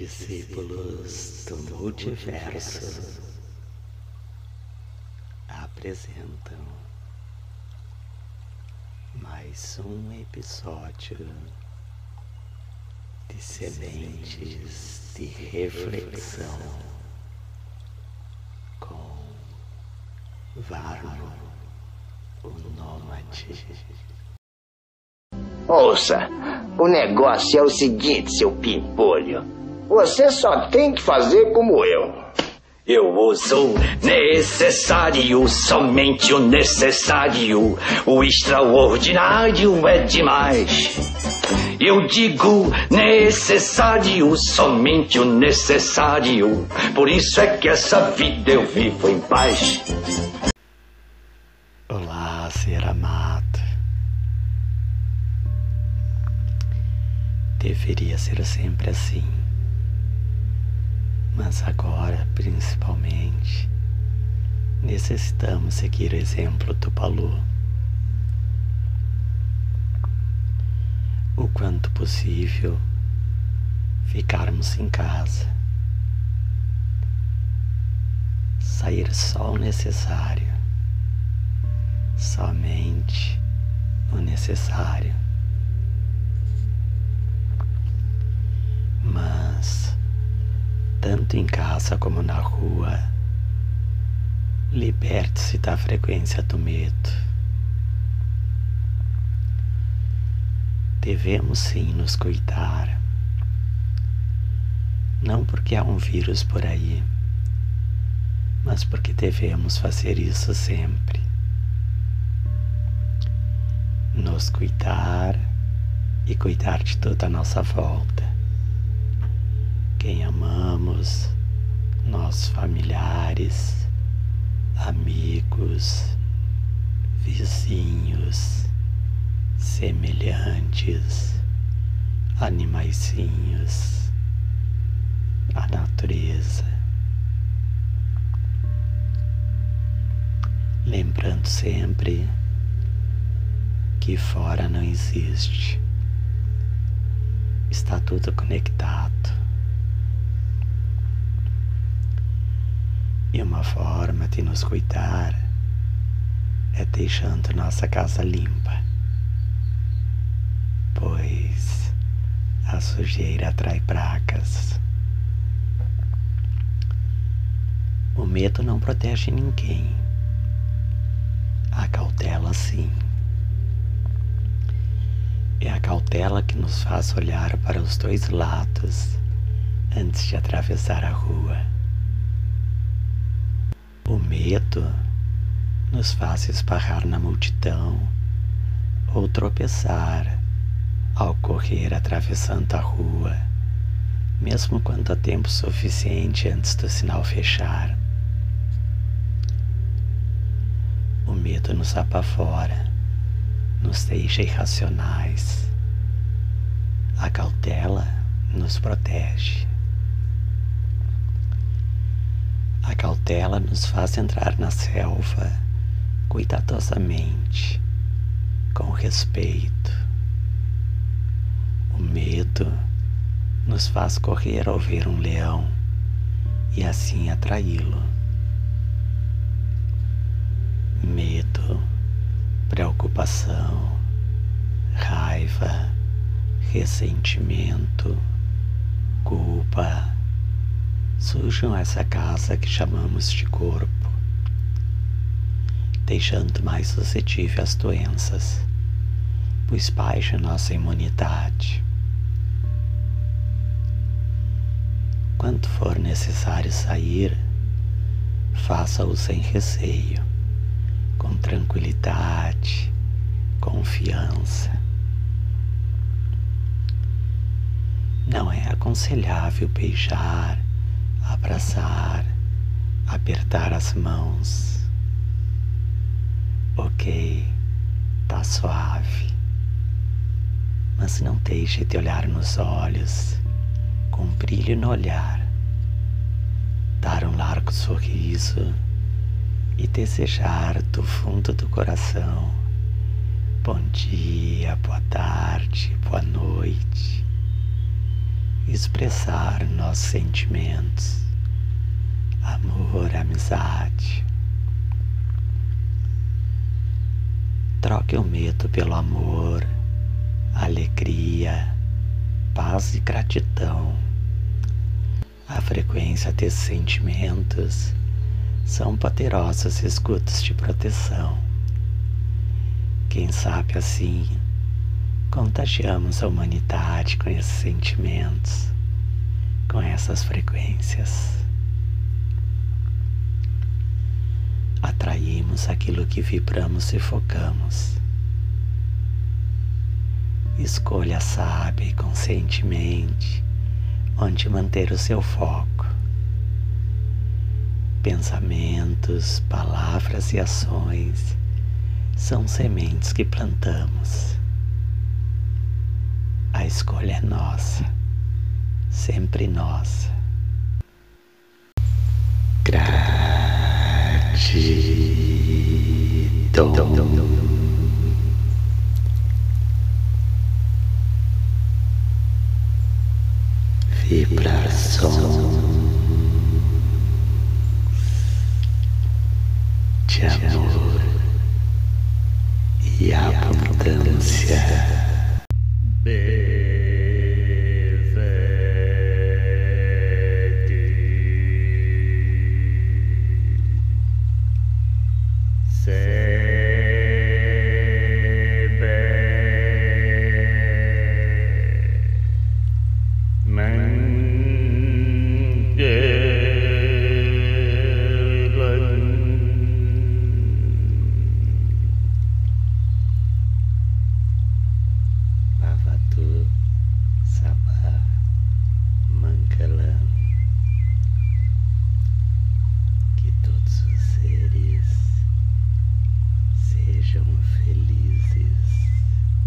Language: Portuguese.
discípulos do multiverso apresentam mais um episódio de sementes de reflexão com Varno, o Nômade. Ouça, o negócio é o seguinte, seu pimpolho. Você só tem que fazer como eu. Eu uso necessário, somente o necessário. O extraordinário é demais. Eu digo necessário, somente o necessário. Por isso é que essa vida eu vivo em paz. Olá, ser amado. Deveria ser sempre assim. Mas agora, principalmente, necessitamos seguir o exemplo do Balu. O quanto possível, ficarmos em casa. Sair só o necessário, somente o necessário. Mas tanto em casa como na rua. Liberte-se da frequência do medo. Devemos sim nos cuidar. Não porque há um vírus por aí, mas porque devemos fazer isso sempre. Nos cuidar e cuidar de toda a nossa volta quem amamos, nossos familiares, amigos, vizinhos, semelhantes, animaizinhos, a natureza. Lembrando sempre que fora não existe, está tudo conectado. E uma forma de nos cuidar é deixando nossa casa limpa, pois a sujeira atrai pragas. O medo não protege ninguém, a cautela sim. É a cautela que nos faz olhar para os dois lados antes de atravessar a rua. O medo nos faz esbarrar na multidão ou tropeçar ao correr atravessando a rua, mesmo quando há tempo suficiente antes do sinal fechar. O medo nos apavora, nos deixa irracionais. A cautela nos protege. A cautela nos faz entrar na selva cuidadosamente, com respeito. O medo nos faz correr ao ver um leão e assim atraí-lo. Medo, preocupação, raiva, ressentimento, culpa sujam essa casa que chamamos de corpo, deixando mais suscetível às doenças, pois baixa nossa imunidade. Quando for necessário sair, faça-o sem receio, com tranquilidade, confiança. Não é aconselhável beijar abraçar, apertar as mãos. Ok, tá suave. Mas não deixe de olhar nos olhos, com brilho no olhar. Dar um largo sorriso e desejar do fundo do coração bom dia, boa tarde, boa expressar nossos sentimentos, amor, amizade. Troque o medo pelo amor, alegria, paz e gratidão. A frequência desses sentimentos são poderosas escutas de proteção. Quem sabe assim contagiamos a humanidade com esses sentimentos, com essas frequências. Atraímos aquilo que vibramos e focamos. Escolha sábia e conscientemente onde manter o seu foco. Pensamentos, palavras e ações são sementes que plantamos. A escolha é nossa, sempre nossa. Gratidão.